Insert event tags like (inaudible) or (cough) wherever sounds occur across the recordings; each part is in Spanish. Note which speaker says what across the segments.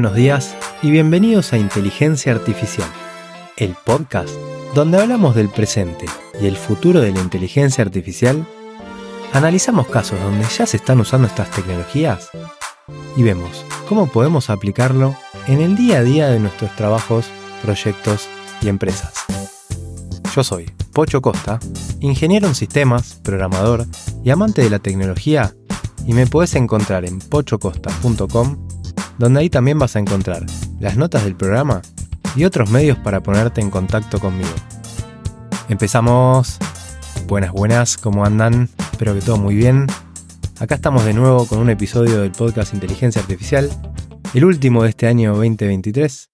Speaker 1: Buenos días y bienvenidos a Inteligencia Artificial, el podcast donde hablamos del presente y el futuro de la inteligencia artificial, analizamos casos donde ya se están usando estas tecnologías y vemos cómo podemos aplicarlo en el día a día de nuestros trabajos, proyectos y empresas. Yo soy Pocho Costa, ingeniero en sistemas, programador y amante de la tecnología y me puedes encontrar en pochocosta.com donde ahí también vas a encontrar las notas del programa y otros medios para ponerte en contacto conmigo. Empezamos. Buenas, buenas, ¿cómo andan? Espero que todo muy bien. Acá estamos de nuevo con un episodio del podcast Inteligencia Artificial, el último de este año 2023.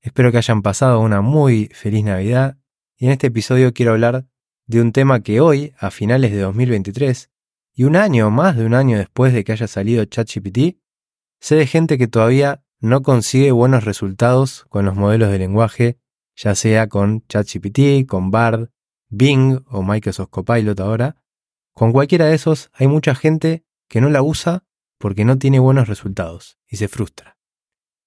Speaker 1: Espero que hayan pasado una muy feliz Navidad y en este episodio quiero hablar de un tema que hoy, a finales de 2023, y un año más de un año después de que haya salido ChatGPT, Sé de gente que todavía no consigue buenos resultados con los modelos de lenguaje, ya sea con ChatGPT, con Bard, Bing o Microsoft Copilot ahora. Con cualquiera de esos hay mucha gente que no la usa porque no tiene buenos resultados y se frustra.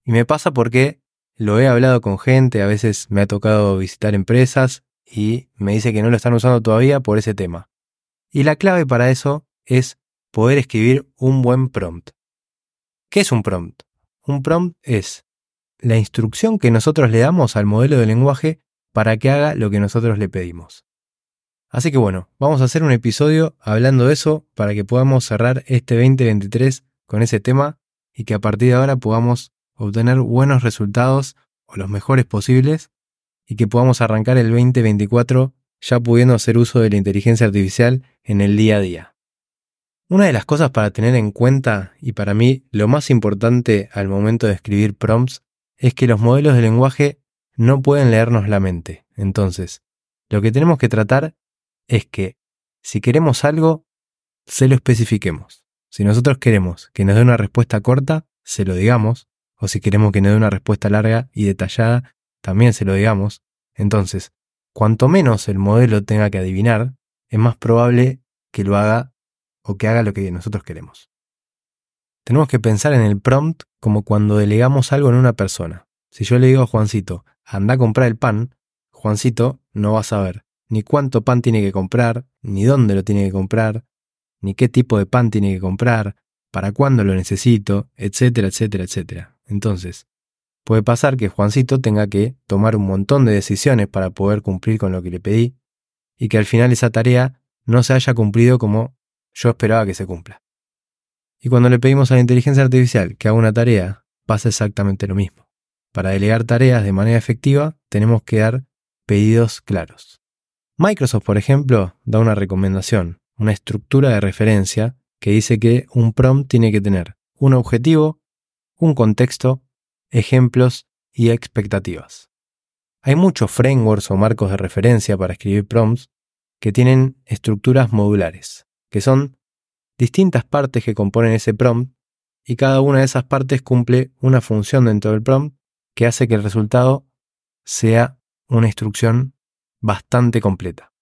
Speaker 1: Y me pasa porque lo he hablado con gente, a veces me ha tocado visitar empresas y me dice que no lo están usando todavía por ese tema. Y la clave para eso es poder escribir un buen prompt. ¿Qué es un prompt? Un prompt es la instrucción que nosotros le damos al modelo de lenguaje para que haga lo que nosotros le pedimos. Así que bueno, vamos a hacer un episodio hablando de eso para que podamos cerrar este 2023 con ese tema y que a partir de ahora podamos obtener buenos resultados o los mejores posibles y que podamos arrancar el 2024 ya pudiendo hacer uso de la inteligencia artificial en el día a día. Una de las cosas para tener en cuenta, y para mí lo más importante al momento de escribir prompts, es que los modelos de lenguaje no pueden leernos la mente. Entonces, lo que tenemos que tratar es que si queremos algo, se lo especifiquemos. Si nosotros queremos que nos dé una respuesta corta, se lo digamos, o si queremos que nos dé una respuesta larga y detallada, también se lo digamos. Entonces, cuanto menos el modelo tenga que adivinar, es más probable que lo haga o que haga lo que nosotros queremos. Tenemos que pensar en el prompt como cuando delegamos algo en una persona. Si yo le digo a Juancito, anda a comprar el pan, Juancito no va a saber ni cuánto pan tiene que comprar, ni dónde lo tiene que comprar, ni qué tipo de pan tiene que comprar, para cuándo lo necesito, etcétera, etcétera, etcétera. Entonces, puede pasar que Juancito tenga que tomar un montón de decisiones para poder cumplir con lo que le pedí, y que al final esa tarea no se haya cumplido como yo esperaba que se cumpla. Y cuando le pedimos a la inteligencia artificial que haga una tarea, pasa exactamente lo mismo. Para delegar tareas de manera efectiva, tenemos que dar pedidos claros. Microsoft, por ejemplo, da una recomendación, una estructura de referencia que dice que un prompt tiene que tener un objetivo, un contexto, ejemplos y expectativas. Hay muchos frameworks o marcos de referencia para escribir prompts que tienen estructuras modulares que son distintas partes que componen ese prompt y cada una de esas partes cumple una función dentro del prompt que hace que el resultado sea una instrucción bastante completa.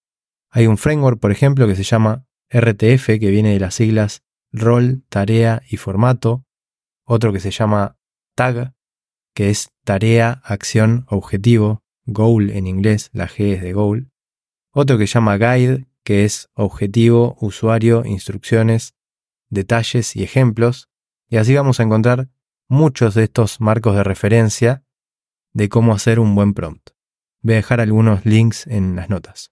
Speaker 1: Hay un framework, por ejemplo, que se llama RTF, que viene de las siglas rol, tarea y formato. Otro que se llama tag, que es tarea, acción, objetivo, goal en inglés, la G es de goal. Otro que se llama guide, que es objetivo, usuario, instrucciones, detalles y ejemplos, y así vamos a encontrar muchos de estos marcos de referencia de cómo hacer un buen prompt. Voy a dejar algunos links en las notas.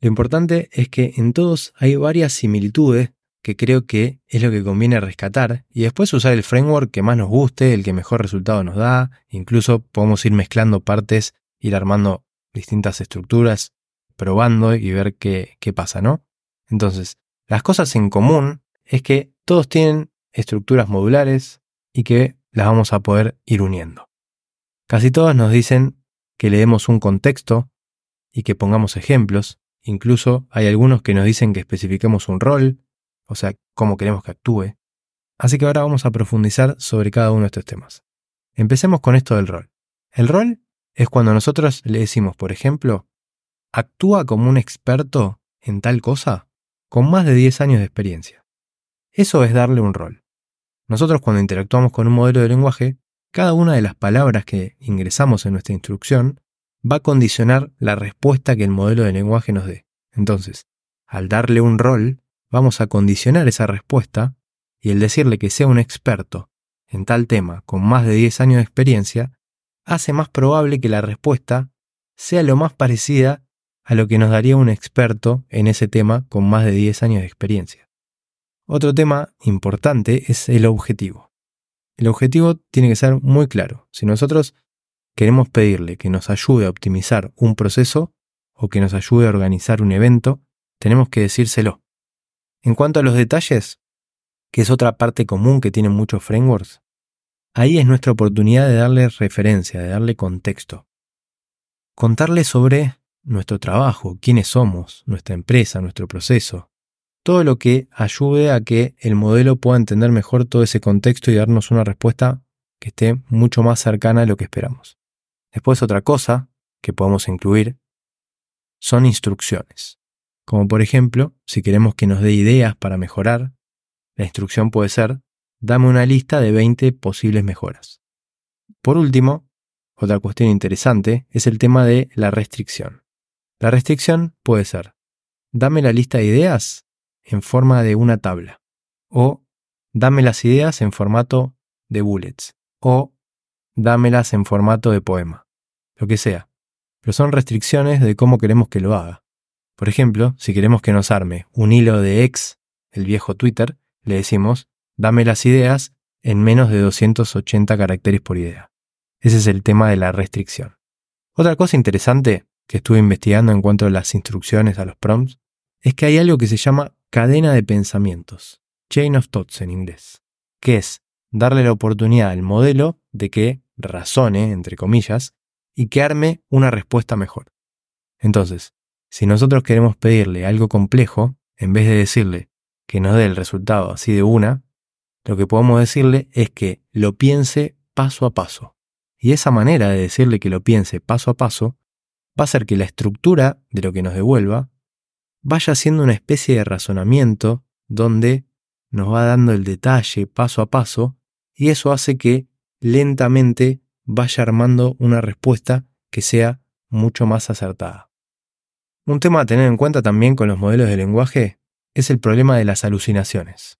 Speaker 1: Lo importante es que en todos hay varias similitudes que creo que es lo que conviene rescatar y después usar el framework que más nos guste, el que mejor resultado nos da, incluso podemos ir mezclando partes, ir armando distintas estructuras probando y ver qué, qué pasa, ¿no? Entonces, las cosas en común es que todos tienen estructuras modulares y que las vamos a poder ir uniendo. Casi todas nos dicen que le demos un contexto y que pongamos ejemplos. Incluso hay algunos que nos dicen que especifiquemos un rol, o sea, cómo queremos que actúe. Así que ahora vamos a profundizar sobre cada uno de estos temas. Empecemos con esto del rol. El rol es cuando nosotros le decimos, por ejemplo, actúa como un experto en tal cosa con más de 10 años de experiencia. Eso es darle un rol. Nosotros cuando interactuamos con un modelo de lenguaje, cada una de las palabras que ingresamos en nuestra instrucción va a condicionar la respuesta que el modelo de lenguaje nos dé. Entonces, al darle un rol, vamos a condicionar esa respuesta y el decirle que sea un experto en tal tema con más de 10 años de experiencia, hace más probable que la respuesta sea lo más parecida a lo que nos daría un experto en ese tema con más de 10 años de experiencia. Otro tema importante es el objetivo. El objetivo tiene que ser muy claro. Si nosotros queremos pedirle que nos ayude a optimizar un proceso o que nos ayude a organizar un evento, tenemos que decírselo. En cuanto a los detalles, que es otra parte común que tienen muchos frameworks, ahí es nuestra oportunidad de darle referencia, de darle contexto. Contarle sobre nuestro trabajo, quiénes somos, nuestra empresa, nuestro proceso, todo lo que ayude a que el modelo pueda entender mejor todo ese contexto y darnos una respuesta que esté mucho más cercana a lo que esperamos. Después otra cosa que podemos incluir son instrucciones. Como por ejemplo, si queremos que nos dé ideas para mejorar, la instrucción puede ser, dame una lista de 20 posibles mejoras. Por último, otra cuestión interesante es el tema de la restricción. La restricción puede ser, dame la lista de ideas en forma de una tabla, o dame las ideas en formato de bullets, o dámelas en formato de poema, lo que sea. Pero son restricciones de cómo queremos que lo haga. Por ejemplo, si queremos que nos arme un hilo de ex, el viejo Twitter, le decimos, dame las ideas en menos de 280 caracteres por idea. Ese es el tema de la restricción. Otra cosa interesante que estuve investigando en cuanto a las instrucciones a los prompts es que hay algo que se llama cadena de pensamientos, chain of thoughts en inglés, que es darle la oportunidad al modelo de que razone, entre comillas, y que arme una respuesta mejor. Entonces, si nosotros queremos pedirle algo complejo, en vez de decirle que nos dé el resultado así de una, lo que podemos decirle es que lo piense paso a paso. Y esa manera de decirle que lo piense paso a paso va a hacer que la estructura de lo que nos devuelva vaya siendo una especie de razonamiento donde nos va dando el detalle paso a paso y eso hace que lentamente vaya armando una respuesta que sea mucho más acertada. Un tema a tener en cuenta también con los modelos de lenguaje es el problema de las alucinaciones,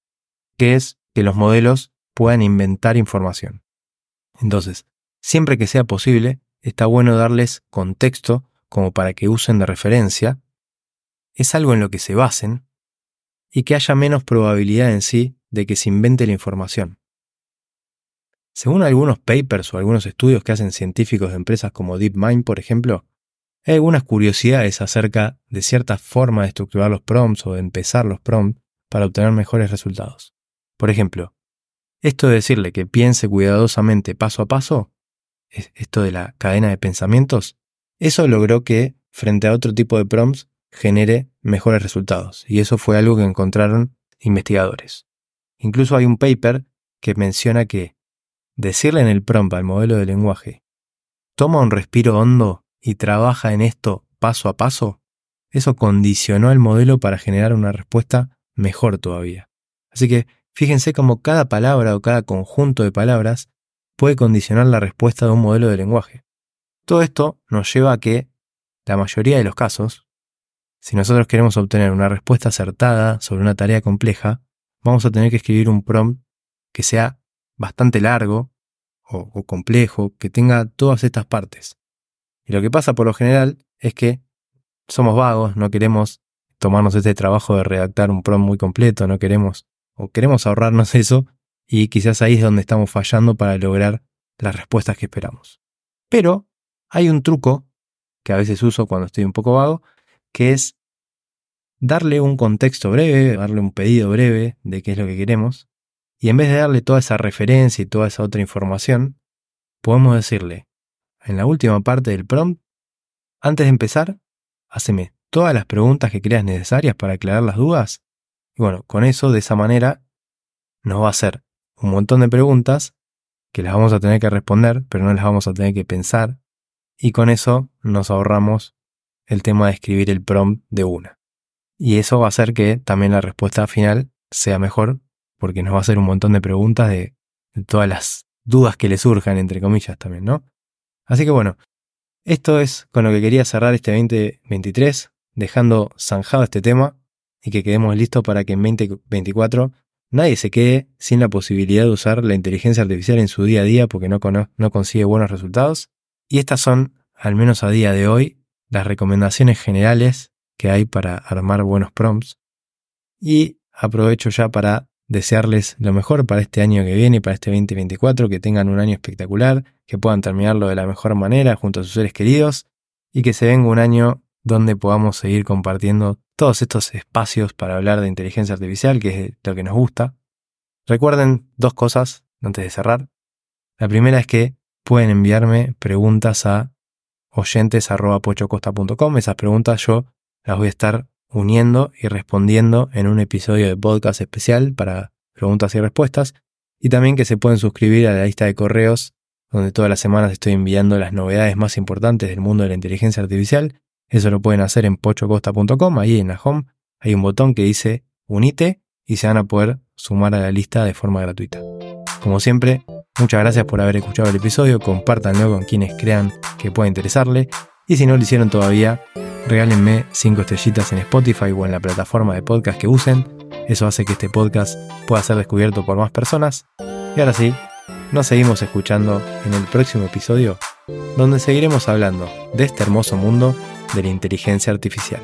Speaker 1: que es que los modelos puedan inventar información. Entonces, siempre que sea posible, está bueno darles contexto como para que usen de referencia, es algo en lo que se basen y que haya menos probabilidad en sí de que se invente la información. Según algunos papers o algunos estudios que hacen científicos de empresas como DeepMind, por ejemplo, hay algunas curiosidades acerca de cierta forma de estructurar los prompts o de empezar los prompts para obtener mejores resultados. Por ejemplo, esto de decirle que piense cuidadosamente paso a paso, esto de la cadena de pensamientos, eso logró que, frente a otro tipo de prompts, genere mejores resultados. Y eso fue algo que encontraron investigadores. Incluso hay un paper que menciona que decirle en el prompt al modelo de lenguaje, toma un respiro hondo y trabaja en esto paso a paso, eso condicionó al modelo para generar una respuesta mejor todavía. Así que fíjense cómo cada palabra o cada conjunto de palabras puede condicionar la respuesta de un modelo de lenguaje. Todo esto nos lleva a que, la mayoría de los casos, si nosotros queremos obtener una respuesta acertada sobre una tarea compleja, vamos a tener que escribir un prompt que sea bastante largo o, complejo, que tenga todas estas partes. Y lo que pasa por lo general es que somos vagos, no queremos tomarnos este trabajo de redactar un prompt muy completo, no queremos o queremos ahorrarnos (laughs) eso y quizás ahí es donde estamos fallando para lograr las respuestas que esperamos. Pero hay un truco que a veces uso cuando estoy un poco vago, que es darle un contexto breve, darle un pedido breve de qué es lo que queremos, y en vez de darle toda esa referencia y toda esa otra información, podemos decirle, en la última parte del prompt, antes de empezar, haceme todas las preguntas que creas necesarias para aclarar las dudas. Y bueno, con eso, de esa manera, nos va a hacer un montón de preguntas que las vamos a tener que responder, pero no las vamos a tener que pensar. Y con eso nos ahorramos el tema de escribir el prompt de una. Y eso va a hacer que también la respuesta final sea mejor porque nos va a hacer un montón de preguntas de, todas las dudas que le surjan, entre comillas, también, ¿no? Así que bueno, esto es con lo que quería cerrar este 2023, dejando zanjado este tema y que quedemos listos para que en 2024 nadie se quede sin la posibilidad de usar la inteligencia artificial en su día a día porque no consigue buenos resultados. Y estas son, al menos a día de hoy, las recomendaciones generales que hay para armar buenos prompts. Y aprovecho ya para desearles lo mejor para este año que viene, para este 2024, que tengan un año espectacular, que puedan terminarlo de la mejor manera junto a sus seres queridos y que se venga un año donde podamos seguir compartiendo todos estos espacios para hablar de inteligencia artificial, que es lo que nos gusta. Recuerden dos cosas antes de cerrar. La primera es que pueden enviarme preguntas a oyentes.pochocosta.com. Esas preguntas yo las voy a estar uniendo y respondiendo en un episodio de podcast especial para preguntas y respuestas. Y también que se pueden suscribir a la lista de correos donde todas las semanas estoy enviando las novedades más importantes del mundo de la inteligencia artificial. Eso lo pueden hacer en pochocosta.com. Ahí en la home hay un botón que dice unite y se van a poder sumar a la lista de forma gratuita. Como siempre, muchas gracias por haber escuchado el episodio, compártanlo con quienes crean que pueda interesarle y si no lo hicieron todavía, regálenme 5 estrellitas en Spotify o en la plataforma de podcast que usen. Eso hace que este podcast pueda ser descubierto por más personas. Y ahora sí, nos seguimos escuchando en el próximo episodio, donde seguiremos hablando de este hermoso mundo de la inteligencia artificial.